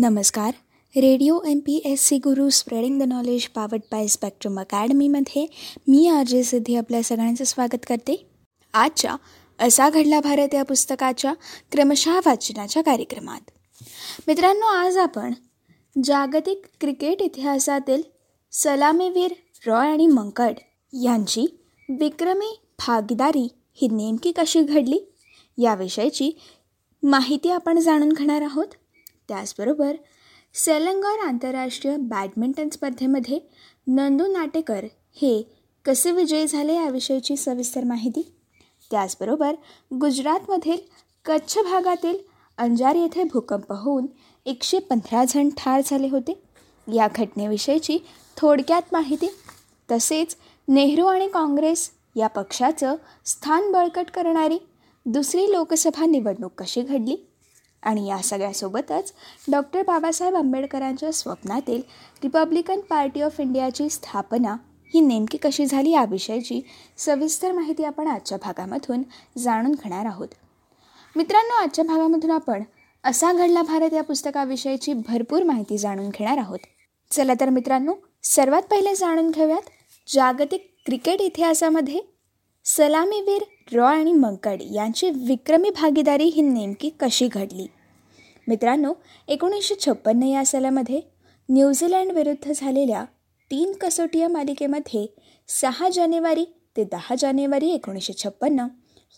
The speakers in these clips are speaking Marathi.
नमस्कार. Radio M P S C Guru spreading the knowledge powered by Spectrum अकॅडमीमध्ये मी आर जे सिद्धी आपल्या सगळ्यांचं स्वागत करते. आजच्या असा घडला भारत या पुस्तकाच्या क्रमशः वाचनाच्या कार्यक्रमात. मित्रांनो आज आपण जागतिक क्रिकेट इतिहासातील सलामीवीर रॉय आणि मंकड यांची विक्रमी भागीदारी ही नेमकी कशी घडली याविषयीची माहिती आपण जाणून घेणार आहोत. त्याचबरोबर सेलंगार आंतरराष्ट्रीय बॅडमिंटन स्पर्धेमध्ये नंदू नाटेकर हे कसे विजयी झाले याविषयीची सविस्तर माहिती? त्याचबरोबर गुजरातमधील कच्छ भागातील अंजार येथे भूकंप होऊन एकशे पंधरा जण ठार झाले होते. या घटनेविषयीची थोडक्यात माहिती तसेच नेहरू आणि काँग्रेस या पक्षाचं स्थान बळकट करणारी दुसरी लोकसभा निवडणूक कशी घडली? आणि या सगळ्यासोबतच डॉक्टर बाबासाहेब आंबेडकरांच्या स्वप्नातील रिपब्लिकन पार्टी ऑफ इंडियाची स्थापना ही नेमकी कशी झाली याविषयीची सविस्तर माहिती आपण आजच्या भागामधून जाणून घेणार आहोत. मित्रांनो आजच्या भागामधून आपण असा घडला भारत या पुस्तकाविषयीची भरपूर माहिती जाणून घेणार आहोत. चला तर मित्रांनो सर्वात पहिले जाणून घेऊयात जागतिक क्रिकेट इतिहासामध्ये सलामीवीर रॉय आणि मंकड यांची विक्रमी भागीदारी ही नेमकी कशी घडली? मित्रांनो एकोणीसशे छप्पन्न या सालामध्ये न्यूझीलंड विरुद्ध झालेल्या तीन कसोटी मालिकेमध्ये सहा जानेवारी ते दहा जानेवारी एकोणीसशे छप्पन्न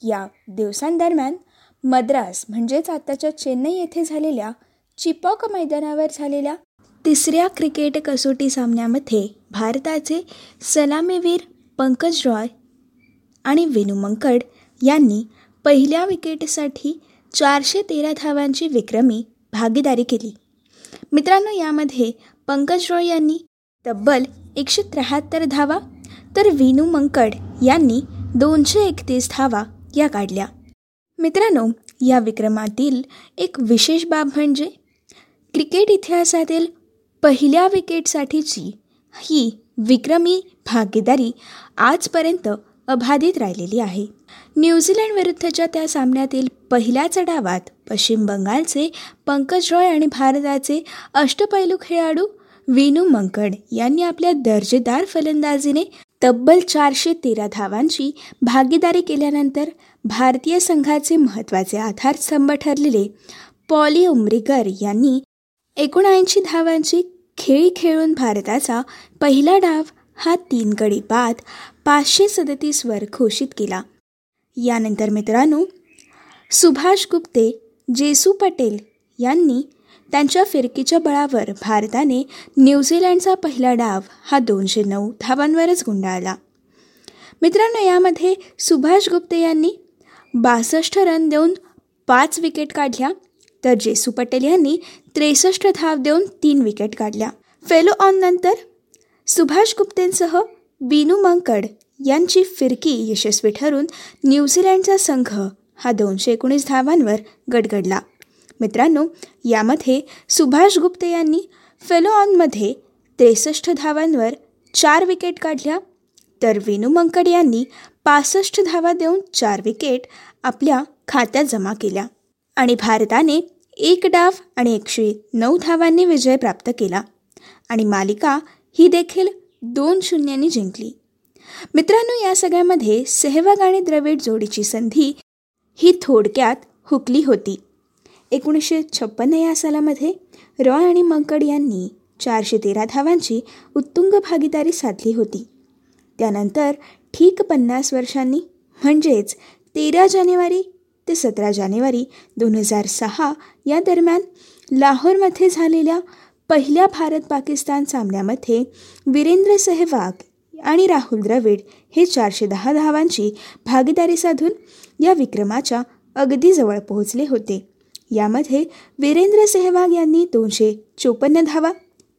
या दिवसांदरम्यान मद्रास म्हणजेच आताच्या चेन्नई येथे झालेल्या चिपॉक मैदानावर झालेल्या तिसऱ्या क्रिकेट कसोटी सामन्यामध्ये भारताचे सलामीवीर पंकज रॉय आणि विनू मंकड यांनी पहिल्या विकेटसाठी चारशे तेरा धावांची विक्रमी भागीदारी केली. मित्रांनो यामध्ये पंकज रॉय यांनी तब्बल एकशे त्र्याहत्तर धावा तर विनू मंकड यांनी दोनशे एकतीस धावा या काढल्या. मित्रांनो या विक्रमातील एक विशेष बाब म्हणजे क्रिकेट इतिहासातील पहिल्या विकेटसाठीची ही विक्रमी भागीदारी आजपर्यंत अबाधित राहिलेली आहे. न्यूझीलंड विरुद्धच्या त्या सामन्यातील पहिल्याच डावात पश्चिम बंगालचे पंकज रॉय आणि भारताचे अष्टपैलू खेळाडू विनू मंकड यांनी आपल्या दर्जेदार फलंदाजीने तब्बल चारशे तेरा धावांची भागीदारी केल्यानंतर भारतीय संघाचे महत्त्वाचे आधारस्तंभ ठरलेले पॉली उमरीकर यांनी एकोणऐंशी धावांची खेळी खेळून भारताचा पहिला डाव हा तीन गडी बाद पाचशे सदतीसवर घोषित केला. यानंतर मित्रांनो सुभाष गुप्ते जेसू पटेल यांनी त्यांच्या फिरकीच्या बळावर भारताने न्यूझीलंडचा पहिला डाव हा दोनशे नऊ धावांवरच गुंडाळला. मित्रांनो यामध्ये सुभाष गुप्ते यांनी बासष्ट रन देऊन पाच विकेट काढल्या तर जेसू पटेल यांनी त्रेसष्ट धाव देऊन तीन विकेट काढल्या. फेलो ऑन नंतर सुभाष गुप्तेंसह बिनू मंकड यांची फिरकी यशस्वी ठरून न्यूझीलंडचा संघ हा दोनशे एकोणीस धावांवर गडगडला. मित्रांनो यामध्ये सुभाष गुप्ते यांनी फेलो ऑनमध्ये त्रेसष्ट धावांवर चार विकेट काढल्या तर विनू मंकड यांनी पासष्ट धावा देऊन चार विकेट आपल्या खात्यात जमा केल्या आणि भारताने एक डाव आणि एकशे नऊ धावांनी विजय प्राप्त केला. आणि मालिका ही देखील दोन शून्यांनी जिंकली. मित्रांनो या सगळ्यामध्ये सेहवाग आणि द्रविड जोडीची संधी ही थोडक्यात हुकली होती. एकोणीसशे छप्पन्न या सालामध्ये रॉय आणि मंकड यांनी चारशे तेरा धावांची उत्तुंग भागीदारी साधली होती. त्यानंतर ठीक पन्नास वर्षांनी म्हणजेच तेरा जानेवारी ते सतरा जानेवारी दोन हजार सहा या दरम्यान लाहोरमध्ये झालेल्या पहिल्या भारत पाकिस्तान सामन्यामध्ये वीरेंद्र सेहवाग आणि राहुल द्रविड हे चारशे दहा धावांची भागीदारी साधून या विक्रमाच्या अगदी जवळ पोहोचले होते. यामध्ये वीरेंद्र सेहवाग यांनी दोनशे चोपन्न धावा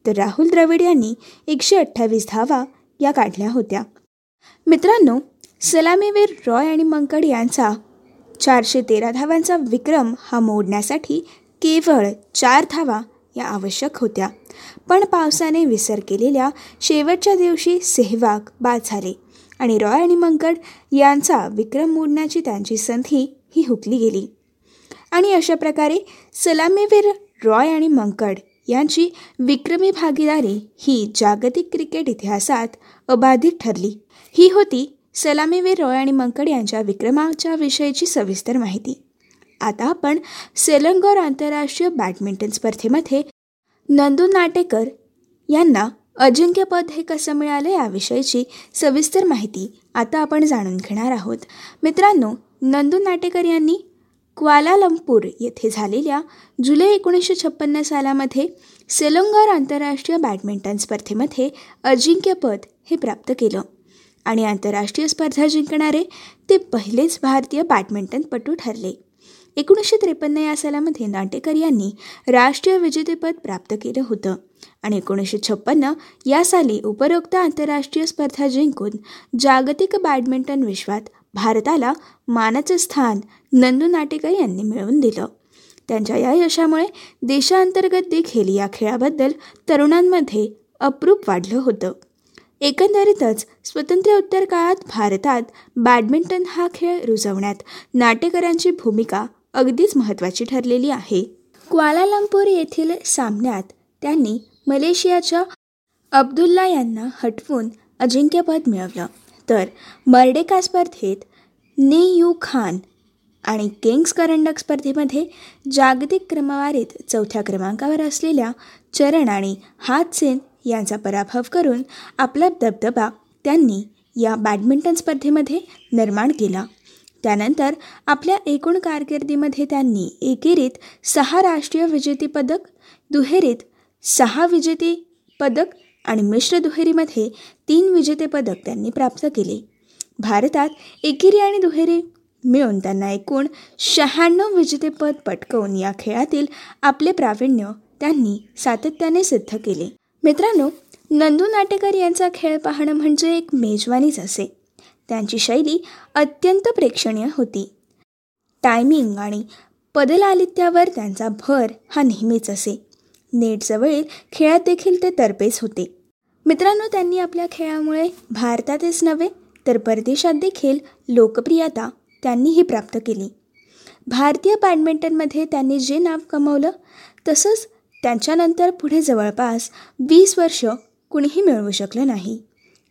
तर राहुल द्रविड यांनी एकशे अठ्ठावीस धावा या काढल्या होत्या. मित्रांनो सलामीवीर रॉय आणि मंकड यांचा चारशे तेरा धावांचा विक्रम हा मोडण्यासाठी केवळ चार धावा या आवश्यक होत्या. पण पावसाने विसर केलेल्या शेवटच्या दिवशी सेहवाग बाद झाले आणि रॉय आणि मंकड यांचा विक्रम मोडण्याची त्यांची संधी ही हुकली गेली. आणि अशा प्रकारे सलामीवीर रॉय आणि मंकड यांची विक्रमी भागीदारी ही जागतिक क्रिकेट इतिहासात अबाधित ठरली. ही होती सलामीवीर रॉय आणि मंकड यांच्या विक्रमाच्या विषयीची सविस्तर माहिती. आता आपण सेलंगोर आंतरराष्ट्रीय बॅडमिंटन स्पर्धेमध्ये नंदू नाटेकर यांना अजिंक्यपद हे कसं मिळालं याविषयीची सविस्तर माहिती आता आपण जाणून घेणार आहोत. मित्रांनो नंदू नाटेकर यांनी क्वालालंपूर येथे झालेल्या जुलै एकोणीसशे छप्पन्न सालामध्ये सेलंगार आंतरराष्ट्रीय बॅडमिंटन स्पर्धेमध्ये अजिंक्यपद हे प्राप्त केलं आणि आंतरराष्ट्रीय स्पर्धा जिंकणारे ते पहिलेच भारतीय बॅडमिंटनपटू ठरले. एकोणीसशे त्रेपन्न या सालामध्ये नाटेकर यांनी राष्ट्रीय विजेतेपद प्राप्त केलं होतं. आणि एकोणीसशे छप्पन्न या साली उपरोक्त आंतरराष्ट्रीय स्पर्धा जिंकून जागतिक बॅडमिंटन विश्वात भारताला मानाचं स्थान नंदू नाटेकर यांनी मिळवून दिलं. त्यांच्या या यशामुळे देशांतर्गत देखील या खेळाबद्दल तरुणांमध्ये अप्रूप वाढलं होतं. एकंदरीतच स्वतंत्र उत्तर काळात भारतात बॅडमिंटन हा खेळ रुजवण्यात नाटेकरांची भूमिका अगदीच महत्त्वाची ठरलेली आहे. क्वालालंपूर येथील सामन्यात त्यांनी मलेशियाच्या अब्दुल्ला यांना हटवून अजिंक्यपद मिळवलं. तर मर्डेका स्पर्धेत ने यू खान आणि किंग्स करंडक स्पर्धेमध्ये जागतिक क्रमवारीत चौथ्या क्रमांकावर असलेल्या चरण आणि हातसेन यांचा पराभव करून आपला दबदबा त्यांनी या बॅडमिंटन स्पर्धेमध्ये निर्माण केला. त्यानंतर आपल्या एकूण कारकिर्दीमध्ये त्यांनी एकेरीत सहा राष्ट्रीय विजेतेपदक दुहेरीत सहा विजेते पदक आणि मिश्र दुहेरीमध्ये तीन विजेतेपदक त्यांनी प्राप्त केले. भारतात एकेरी आणि दुहेरी मिळून त्यांना एकूण शहाण्णव विजेतेपद पटकवून या खेळातील आपले प्रावीण्य त्यांनी सातत्याने सिद्ध केले. मित्रांनो नंदू नाटेकर यांचा खेळ पाहणं म्हणजे एक मेजवानीच असे. त्यांची शैली अत्यंत प्रेक्षणीय होती. टायमिंग आणि पदलालित्यावर त्यांचा भर हा नेहमीच असे. नेटजवळील खेळात देखील ते तरपेस होते. मित्रांनो त्यांनी आपल्या खेळामुळे भारतातच नव्हे तर परदेशात देखील लोकप्रियता त्यांनीही प्राप्त केली. भारतीय बॅडमिंटनमध्ये त्यांनी जे नाव कमवलं तसंच त्यांच्यानंतर पुढे जवळपास वीस वर्ष कुणीही मिळवू शकलं नाही.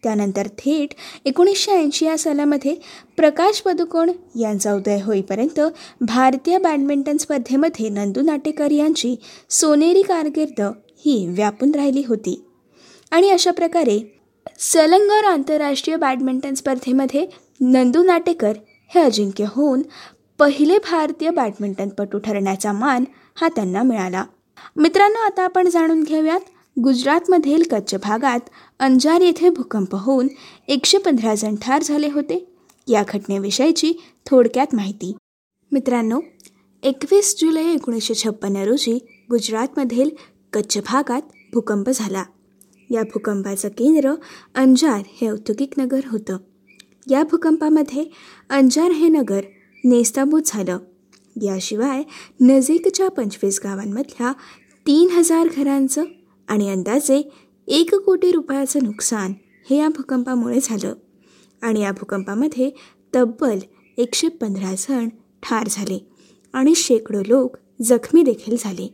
त्यानंतर थेट एकोणीसशे ऐंशी या सालामध्ये प्रकाश पदुकोण यांचा उदय होईपर्यंत भारतीय बॅडमिंटन स्पर्धेमध्ये नंदू नाटेकर यांची सोनेरी कारकीर्द ही व्यापून राहिली होती. आणि अशा प्रकारे सलंगर आंतरराष्ट्रीय बॅडमिंटन स्पर्धेमध्ये नंदू नाटेकर हे अजिंक्य होऊन पहिले भारतीय बॅडमिंटनपटू ठरण्याचा मान हा त्यांना मिळाला. मित्रांनो आता आपण जाणून घेऊयात गुजरातमधील कच्छ भागात अंजार येथे भूकंप होऊन एकशे पंधरा जण ठार झाले होते. या घटनेविषयीची थोडक्यात माहिती. मित्रांनो एकवीस जुलै एकोणीसशे छप्पन्न रोजी गुजरातमधील कच्छ भागात भूकंप झाला. या भूकंपाचं केंद्र अंजार हे औद्योगिक नगर होतं. या भूकंपामध्ये अंजार हे नगर नेस्ताबूत झालं. याशिवाय नजीकच्या पंचवीस गावांमधल्या तीन हजार घरांचं आणि अंदाजे एक कोटी रुपयाचं नुकसान हे या भूकंपामुळे झालं. आणि या भूकंपामध्ये तब्बल एकशे पंधरा जण ठार झाले आणि शेकडो लोक जखमी देखील झाले.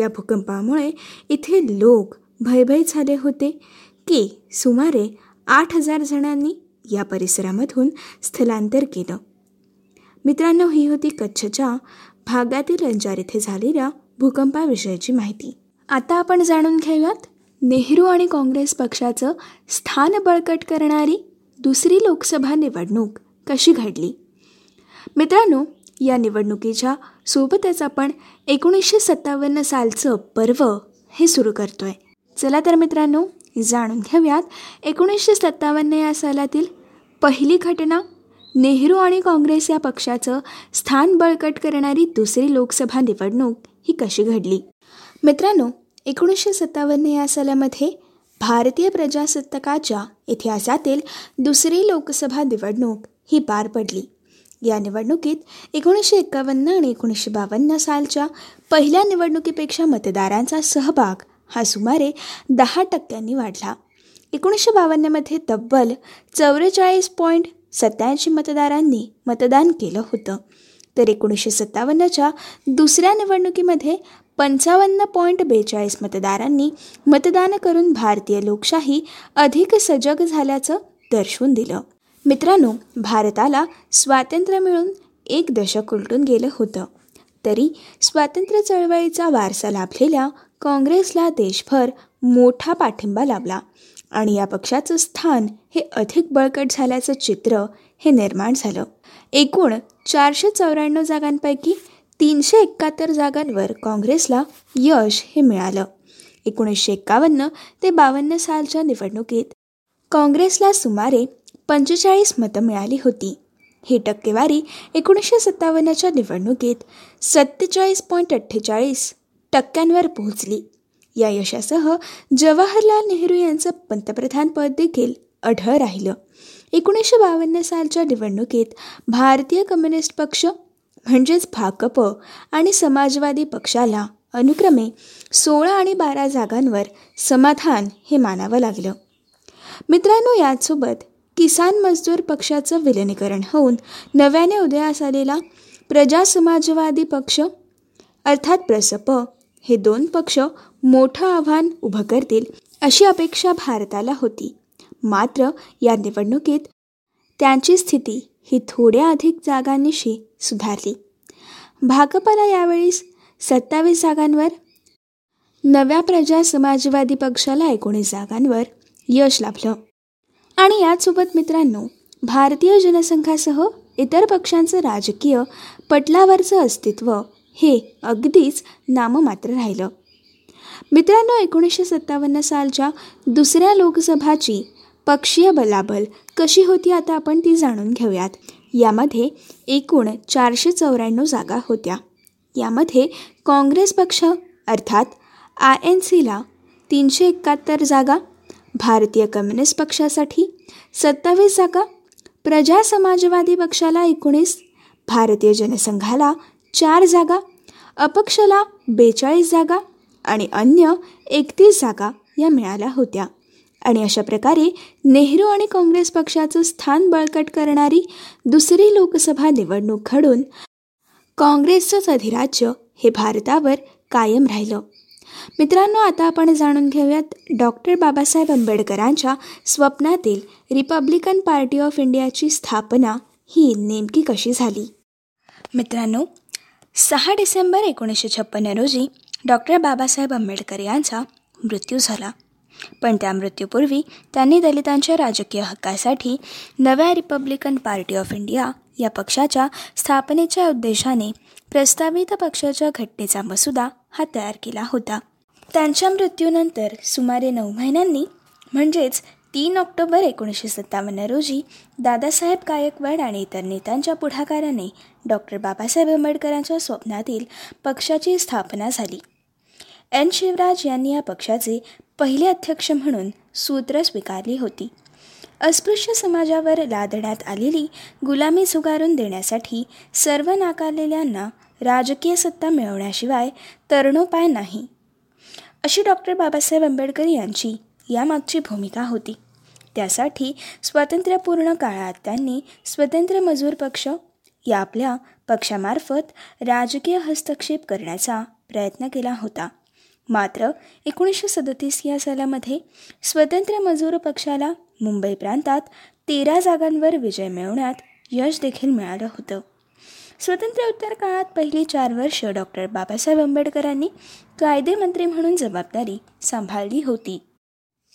या भूकंपामुळे इथे लोक भयभीत झाले होते की सुमारे आठ हजार जणांनी या परिसरामधून स्थलांतर केलं. मित्रांनो ही होती कच्छच्या भागातील अंजार येथे झालेल्या भूकंपाविषयीची माहिती. आता आपण जाणून घेऊयात नेहरू आणि काँग्रेस पक्षाचं स्थान बळकट करणारी दुसरी लोकसभा निवडणूक कशी घडली? मित्रांनो या निवडणुकीच्या सोबतच आपण एकोणीसशे सत्तावन्न सालचं पर्व हे सुरू करतोय. चला तर मित्रांनो जाणून घेऊयात एकोणीसशे सत्तावन्न या सालातील पहिली घटना नेहरू आणि काँग्रेस या पक्षाचं स्थान बळकट करणारी दुसरी लोकसभा निवडणूक ही कशी घडली? मित्रांनो एकोणीसशे सत्तावन्न या सालामध्ये भारतीय प्रजासत्ताकाच्या इतिहासातील दुसरी लोकसभा निवडणूक ही पार पडली. या निवडणुकीत एकोणीसशे एकावन्न आणि एकोणीसशे बावन्न सालच्या पहिल्या निवडणुकीपेक्षा मतदारांचा सहभाग हा सुमारे दहा टक्क्यांनी वाढला. एकोणीसशे बावन्नमध्ये तब्बल चौवेचाळीस पॉईंट सत्याऐंशी मतदारांनी मतदान केलं होतं. तर एकोणीसशे सत्तावन्नच्या दुसऱ्या निवडणुकीमध्ये पंचावन्न पॉईंट बेचाळीस मतदारांनी मतदान करून भारतीय लोकशाही अधिक सजग झाल्याचं दर्शवून दिलं. मित्रांनो भारताला स्वातंत्र्य मिळून एक दशक उलटून गेलं होतं. तरी स्वातंत्र्य चळवळीचा वारसा लाभलेल्या काँग्रेसला देशभर मोठा पाठिंबा लाभला आणि या पक्षाचं स्थान हे अधिक बळकट झाल्याचं चित्र हे निर्माण झालं. एकूण चारशे चौऱ्याण्णव जागांपैकी तीनशे एकाहत्तर जागांवर काँग्रेसला यश हे मिळालं. एकोणीसशे एक्कावन्न ते बावन्न सालच्या निवडणुकीत काँग्रेसला सुमारे पंचेचाळीस मतं मिळाली होती. ही टक्केवारी एकोणीसशे सत्तावन्नच्या निवडणुकीत सत्तेचाळीस पॉईंट अठ्ठेचाळीस टक्क्यांवर पोहोचली. या यशासह जवाहरलाल नेहरू यांचं पंतप्रधानपद देखील अढळ राहिलं. एकोणीसशे बावन्न सालच्या निवडणुकीत भारतीय कम्युनिस्ट पक्ष म्हणजेच भाकप आणि समाजवादी पक्षाला अनुक्रमे सोळा आणि बारा जागांवर समाधान हे मानावं लागलं. मित्रांनो याचसोबत किसान मजदूर पक्षाचं विलिनीकरण होऊन नव्याने उदयास आलेला प्रजा समाजवादी पक्ष अर्थात प्रसप हे दोन पक्ष मोठं आव्हान उभं करतील अशी अपेक्षा भारताला होती. मात्र या निवडणुकीत त्यांची स्थिती ही थोड्या अधिक जागांनिशी सुधारली. भाकपला यावेळी सत्तावीस जागांवर नव्या प्रजा समाजवादी पक्षाला एकोणीस जागांवर यश लाभलं. आणि याचसोबत मित्रांनो भारतीय जनसंघासह इतर पक्षांचं राजकीय पटलावरचं अस्तित्व हे अगदीच नाममात्र राहिलं. मित्रांनो एकोणीसशे सत्तावन्न सालच्या दुसऱ्या लोकसभाची पक्षीय बलाबल कशी होती आता आपण ती जाणून घेऊयात. यामध्ये एकूण चारशे चौऱ्याण्णव जागा होत्या. यामध्ये काँग्रेस पक्ष अर्थात आय एन सीला तीनशे एकाहत्तर जागा भारतीय कम्युनिस्ट पक्षासाठी सत्तावीस जागा प्रजा समाजवादी पक्षाला एकोणीस भारतीय जनसंघाला चार जागा अपक्षला बेचाळीस जागा आणि अन्य एकतीस जागा या मिळाल्या होत्या. आणि अशा प्रकारे नेहरू आणि काँग्रेस पक्षाचं स्थान बळकट करणारी दुसरी लोकसभा निवडणूक घडून काँग्रेसचंच अधिराज्य हे भारतावर कायम राहिलं. मित्रांनो आता आपण जाणून घेऊयात डॉक्टर बाबासाहेब आंबेडकरांच्या स्वप्नातील रिपब्लिकन पार्टी ऑफ इंडियाची स्थापना ही नेमकी कशी झाली? मित्रांनो सहा डिसेंबर एकोणीसशे छप्पन्न रोजी डॉक्टर बाबासाहेब आंबेडकर यांचा मृत्यू झाला. पण त्या मृत्यूपूर्वी त्यांनी दलितांच्या राजकीय हक्कासाठी नव्या रिपब्लिकन पार्टी ऑफ इंडिया या पक्षाच्या स्थापनेच्या उद्देशाने प्रस्तावित पक्षाच्या घटनेचा मसुदा हा तयार केला होता. त्यांच्या मृत्यूनंतर सुमारे नऊ महिन्यांनी म्हणजेच तीन ऑक्टोबर एकोणीसशे सत्तावन्न रोजी दादासाहेब गायकवाड आणि इतर नेत्यांच्या पुढाकाराने डॉक्टर बाबासाहेब आंबेडकरांच्या स्वप्नातील पक्षाची स्थापना झाली. एन. शिवराज यांनी या पक्षाचे पहिले अध्यक्ष म्हणून सूत्र स्वीकारली होती. अस्पृश्य समाजावर लादण्यात आलेली गुलामी झुगारून देण्यासाठी सर्व नाकारलेल्यांना राजकीय सत्ता मिळवण्याशिवाय तरणोपाय नाही. अशी डॉक्टर बाबासाहेब आंबेडकर यांची यामागची भूमिका होती. त्यासाठी स्वातंत्र्यपूर्ण काळात त्यांनी स्वतंत्र मजूर पक्ष या आपल्या पक्षामार्फत राजकीय हस्तक्षेप करण्याचा प्रयत्न केला होता. मात्र एकोणीसशे सदतीस या सालामध्ये स्वतंत्र मजूर पक्षाला मुंबई प्रांतात तेरा जागांवर विजय मिळवण्यात यश देखील मिळालं होतं. स्वतंत्र उत्तर काळात पहिली चार वर्ष डॉक्टर बाबासाहेब आंबेडकरांनी कायदेमंत्री म्हणून जबाबदारी सांभाळली होती.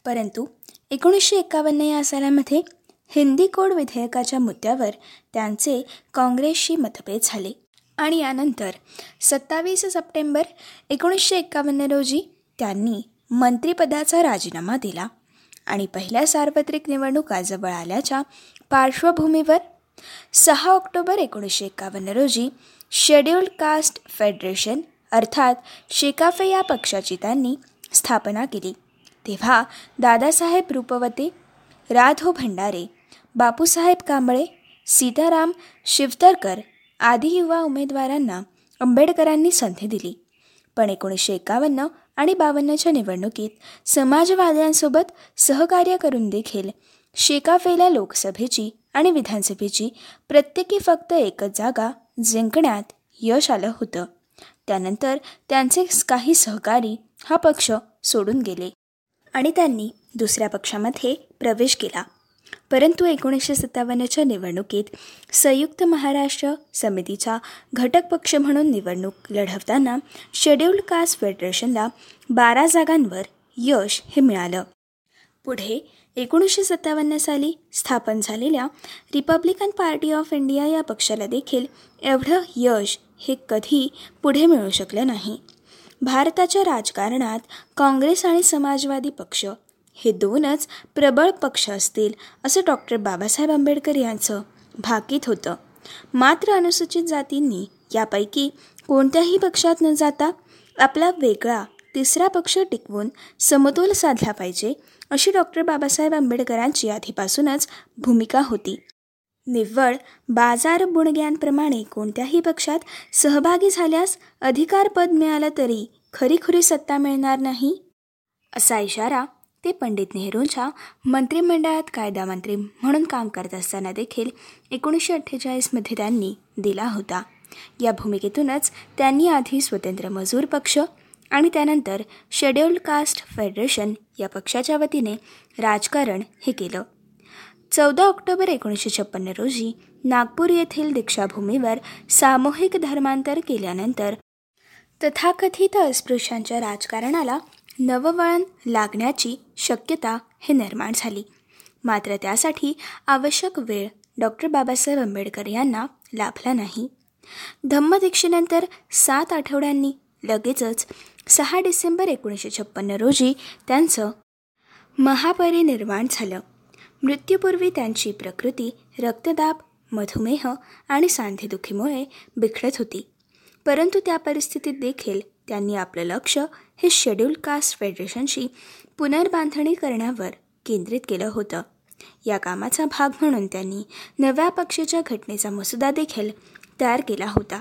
परंतु एकोणीसशे एकावन्न या सालामध्ये हिंदी कोड विधेयकाच्या मुद्द्यावर त्यांचे काँग्रेसशी मतभेद झाले. आणि यानंतर सत्तावीस सप्टेंबर एकोणीसशे एकावन्न रोजी त्यांनी मंत्रिपदाचा राजीनामा दिला आणि पहिल्या सार्वत्रिक निवडणुका जवळ आल्याच्या पार्श्वभूमीवर सहा ऑक्टोबर एकोणीसशे एकावन्न रोजी शेड्युल्ड कास्ट फेडरेशन अर्थात शेकाफे या पक्षाची त्यांनी स्थापना केली. तेव्हा दादासाहेब रूपवते राधो भंडारे बापूसाहेब कांबळे सीताराम शिवतरकर आधी युवा उमेदवारांना आंबेडकरांनी संधी दिली. पण एकोणीसशे एकावन्न आणि बावन्नच्या निवडणुकीत समाजवाद्यांसोबत सहकार्य करून देखील शेकाफेला लोकसभेची आणि विधानसभेची प्रत्येकी फक्त एकच जागा जिंकण्यात यश आलं होतं. त्यानंतर त्यांचे काही सहकारी हा पक्ष सोडून गेले आणि त्यांनी दुसऱ्या पक्षामध्ये प्रवेश केला. परंतु एकोणीसशे सत्तावन्नच्या निवडणुकीत संयुक्त महाराष्ट्र समितीचा घटक पक्ष म्हणून निवडणूक लढवताना शेड्युल्ड कास्ट फेडरेशनला बारा जागांवर यश हे मिळालं. पुढे एकोणीसशे सत्तावन्न साली स्थापन झालेल्या रिपब्लिकन पार्टी ऑफ इंडिया या पक्षाला देखील एवढं यश हे कधी पुढे मिळू शकलं नाही. भारताच्या राजकारणात काँग्रेस आणि समाजवादी पक्ष हे दोनच प्रबळ पक्ष असतील असं डॉक्टर बाबासाहेब आंबेडकर यांचं भाकीत होतं. मात्र अनुसूचित जातींनी यापैकी कोणत्याही पक्षात न जाता आपला वेगळा तिसरा पक्ष टिकवून समतोल साधला पाहिजे अशी डॉक्टर बाबासाहेब आंबेडकरांची आधीपासूनच भूमिका होती. निव्वळ बाजार बुणग्यांप्रमाणे कोणत्याही पक्षात सहभागी झाल्यास अधिकारपद मिळालं तरी खरीखुरी सत्ता मिळणार नाही? असा इशारा ते पंडित नेहरूंच्या मंत्रिमंडळात कायदा मंत्री म्हणून काम करत असताना देखील एकोणीसशे अठ्ठेचाळीसमध्ये त्यांनी दिला होता. या भूमिकेतूनच त्यांनी आधी स्वतंत्र मजूर पक्ष आणि त्यानंतर शेड्युल्ड कास्ट फेडरेशन या पक्षाच्या वतीने राजकारण हे केलं. चौदा ऑक्टोबर एकोणीसशे छप्पन्न रोजी नागपूर येथील दीक्षाभूमीवर सामूहिक धर्मांतर केल्यानंतर तथाकथित अस्पृश्यांच्या राजकारणाला नववळण लागण्याची शक्यता हे निर्माण झाली. मात्र त्यासाठी आवश्यक वेळ डॉक्टर बाबासाहेब आंबेडकर यांना लाभला नाही. धम्मदीक्षेनंतर सात आठवड्यांनी लगेचच सहा डिसेंबर एकोणीसशे छप्पन्न रोजी त्यांचं महापरिनिर्वाण झालं. मृत्यूपूर्वी त्यांची प्रकृती रक्तदाब मधुमेह आणि सांधेदुखीमुळे बिघडत होती. परंतु त्या परिस्थितीत देखील त्यांनी आपलं लक्ष हे शेड्यूल कास्ट फेडरेशनशी पुनर्बांधणी करण्यावर केंद्रित केलं होतं. या कामाचा भाग म्हणून त्यांनी नव्या पक्षाच्या घटनेचा मसुदा देखील तयार केला होता.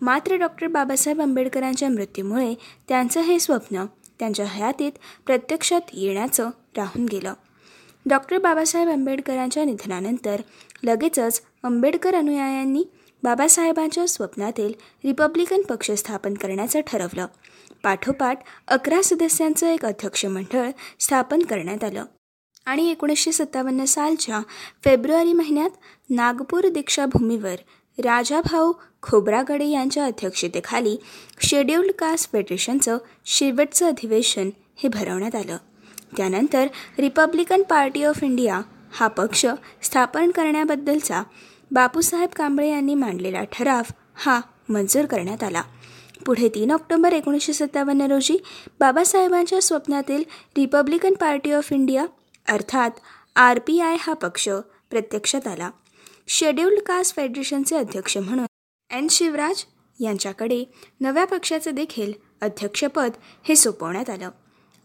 मात्र डॉक्टर बाबासाहेब आंबेडकरांच्या मृत्यूमुळे त्यांचं हे स्वप्न त्यांच्या हयातीत प्रत्यक्षात येण्याचं राहून गेलं. डॉक्टर बाबासाहेब आंबेडकरांच्या निधनानंतर लगेचच आंबेडकर अनुयायांनी बाबासाहेबांच्या स्वप्नातील रिपब्लिकन पक्ष स्थापन करण्याचं ठरवलं. पाठोपाठ अकरा सदस्यांचं एक अध्यक्ष मंडळ स्थापन करण्यात आलं. आणि एकोणीसशे सत्तावन्न सालच्या फेब्रुवारी महिन्यात नागपूर दीक्षाभूमीवर राजाभाऊ खोब्रागडे यांच्या अध्यक्षतेखाली शेड्युल्ड कास्ट फेडरेशनचं शेवटचं अधिवेशन हे भरवण्यात आलं. त्यानंतर रिपब्लिकन पार्टी ऑफ इंडिया हा पक्ष स्थापन करण्याबद्दलचा बापूसाहेब कांबळे यांनी मांडलेला ठराव हा मंजूर करण्यात आला. पुढे तीन ऑक्टोबर एकोणीसशे सत्तावन्न रोजी बाबासाहेबांच्या स्वप्नातील रिपब्लिकन पार्टी ऑफ इंडिया अर्थात आर पी आय हा पक्ष प्रत्यक्षात आला. शेड्युल्ड कास्ट फेडरेशनचे अध्यक्ष म्हणून एन शिवराज यांच्याकडे नव्या पक्षाचं देखील अध्यक्षपद हे सोपवण्यात आलं.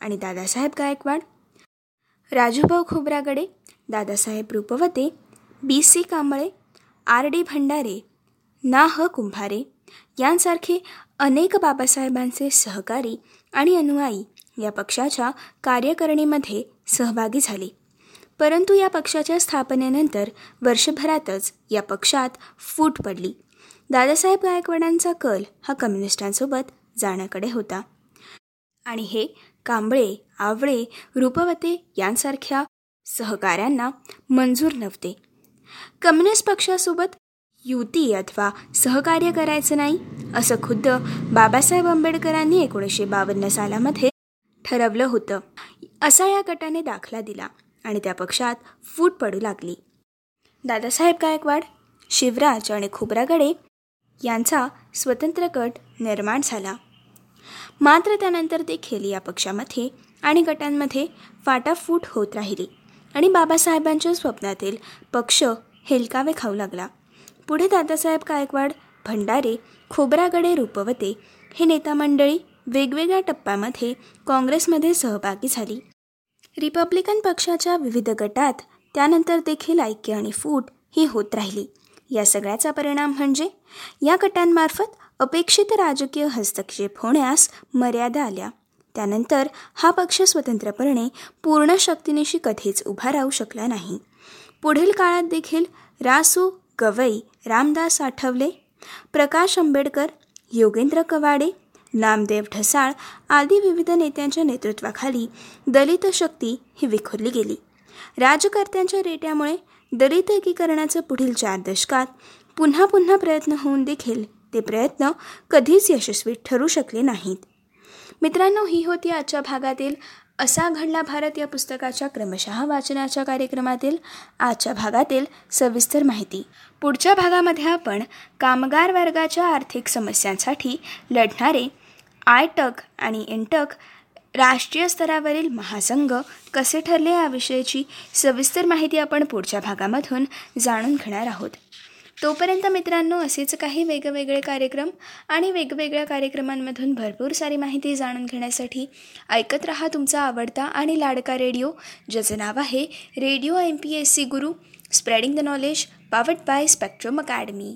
आणि Dadasaheb Gaikwad Rajubhau Khobragade Dadasaheb Rupwate B C Kamble R D Bhandare ना ह कुंभारे यांसारखे अनेक बाबासाहेबांचे सहकारी आणि अनुयायी या पक्षाच्या कार्यकारिणीमध्ये सहभागी झाले. परंतु या पक्षाच्या स्थापनेनंतर वर्षभरातच या पक्षात फूट पडली. दादासाहेब गायकवाडांचा कल हा कम्युनिस्टांसोबत जाण्याकडे होता. आणि हे कांबळे आवळे रूपवते यांसारख्या सहकाऱ्यांना मंजूर नव्हते. कम्युनिस्ट पक्षासोबत युती अथवा सहकार्य करायचं नाही असं खुद्द बाबासाहेब आंबेडकरांनी एकोणीसशे बावन्न सालामध्ये ठरवलं होतं. असा या गटाने दाखला दिला आणि त्या पक्षात फूट पडू लागली. दादासाहेब गायकवाड शिवराज आणि खोब्रागडे यांचा स्वतंत्र गट निर्माण झाला. मात्र त्यानंतर देखील या पक्षामध्ये आणि गटांमध्ये फाटाफूट होत राहिली. आणि बाबासाहेबांच्या स्वप्नातील पक्ष हेलकावे खाऊ लागला. पुढे दादासाहेब गायकवाड भंडारे खोब्रागडे रूपवते हे नेता मंडळी वेगवेगळ्या टप्प्यामध्ये काँग्रेसमध्ये सहभागी झाली. रिपब्लिकन पक्षाच्या विविध गटात त्यानंतर देखील ऐक्य आणि फूट ही होत राहिली. या सगळ्याचा परिणाम म्हणजे या गटांमार्फत अपेक्षित राजकीय हस्तक्षेप होण्यास मर्यादा आल्या. त्यानंतर हा पक्ष स्वतंत्रपणे पूर्ण शक्तीनिशी कधीच उभा राहू शकला नाही. पुढील काळात देखील रासू गवई रामदास आठवले प्रकाश आंबेडकर योगेंद्र कवाडे नामदेव ढसाळ आदी विविध नेत्यांच्या नेतृत्वाखाली दलित शक्ती ही विखुरली गेली. राजकर्त्यांच्या रेट्यामुळे दलित एकीकरणाचं पुढील चार दशकात पुन्हा पुन्हा प्रयत्न होऊन देखील ते प्रयत्न कधीच यशस्वी ठरू शकले नाहीत. मित्रांनो ही होती आजच्या भागातील असा घडला भारत या पुस्तकाच्या क्रमशः वाचनाच्या कार्यक्रमातील आजच्या भागातील सविस्तर माहिती. पुढच्या भागामध्ये आपण कामगार वर्गाच्या आर्थिक समस्यांसाठी लढणारे आयटक आणि इंटक राष्ट्रीय स्तरावरील महासंघ कसे ठरले याविषयीची सविस्तर माहिती आपण पुढच्या भागामधून जाणून घेणार आहोत. तोपर्यंत मित्रांनो असेच काही वेगवेगळे कार्यक्रम आणि वेगवेगळ्या कार्यक्रमांमधून भरपूर सारी माहिती जाणून घेण्यासाठी ऐकत रहा तुमचा आवडता आणि लाडका रेडिओ ज्याचं नाव आहे radio M P S C Guru spreading the knowledge powered by Spectrum academy.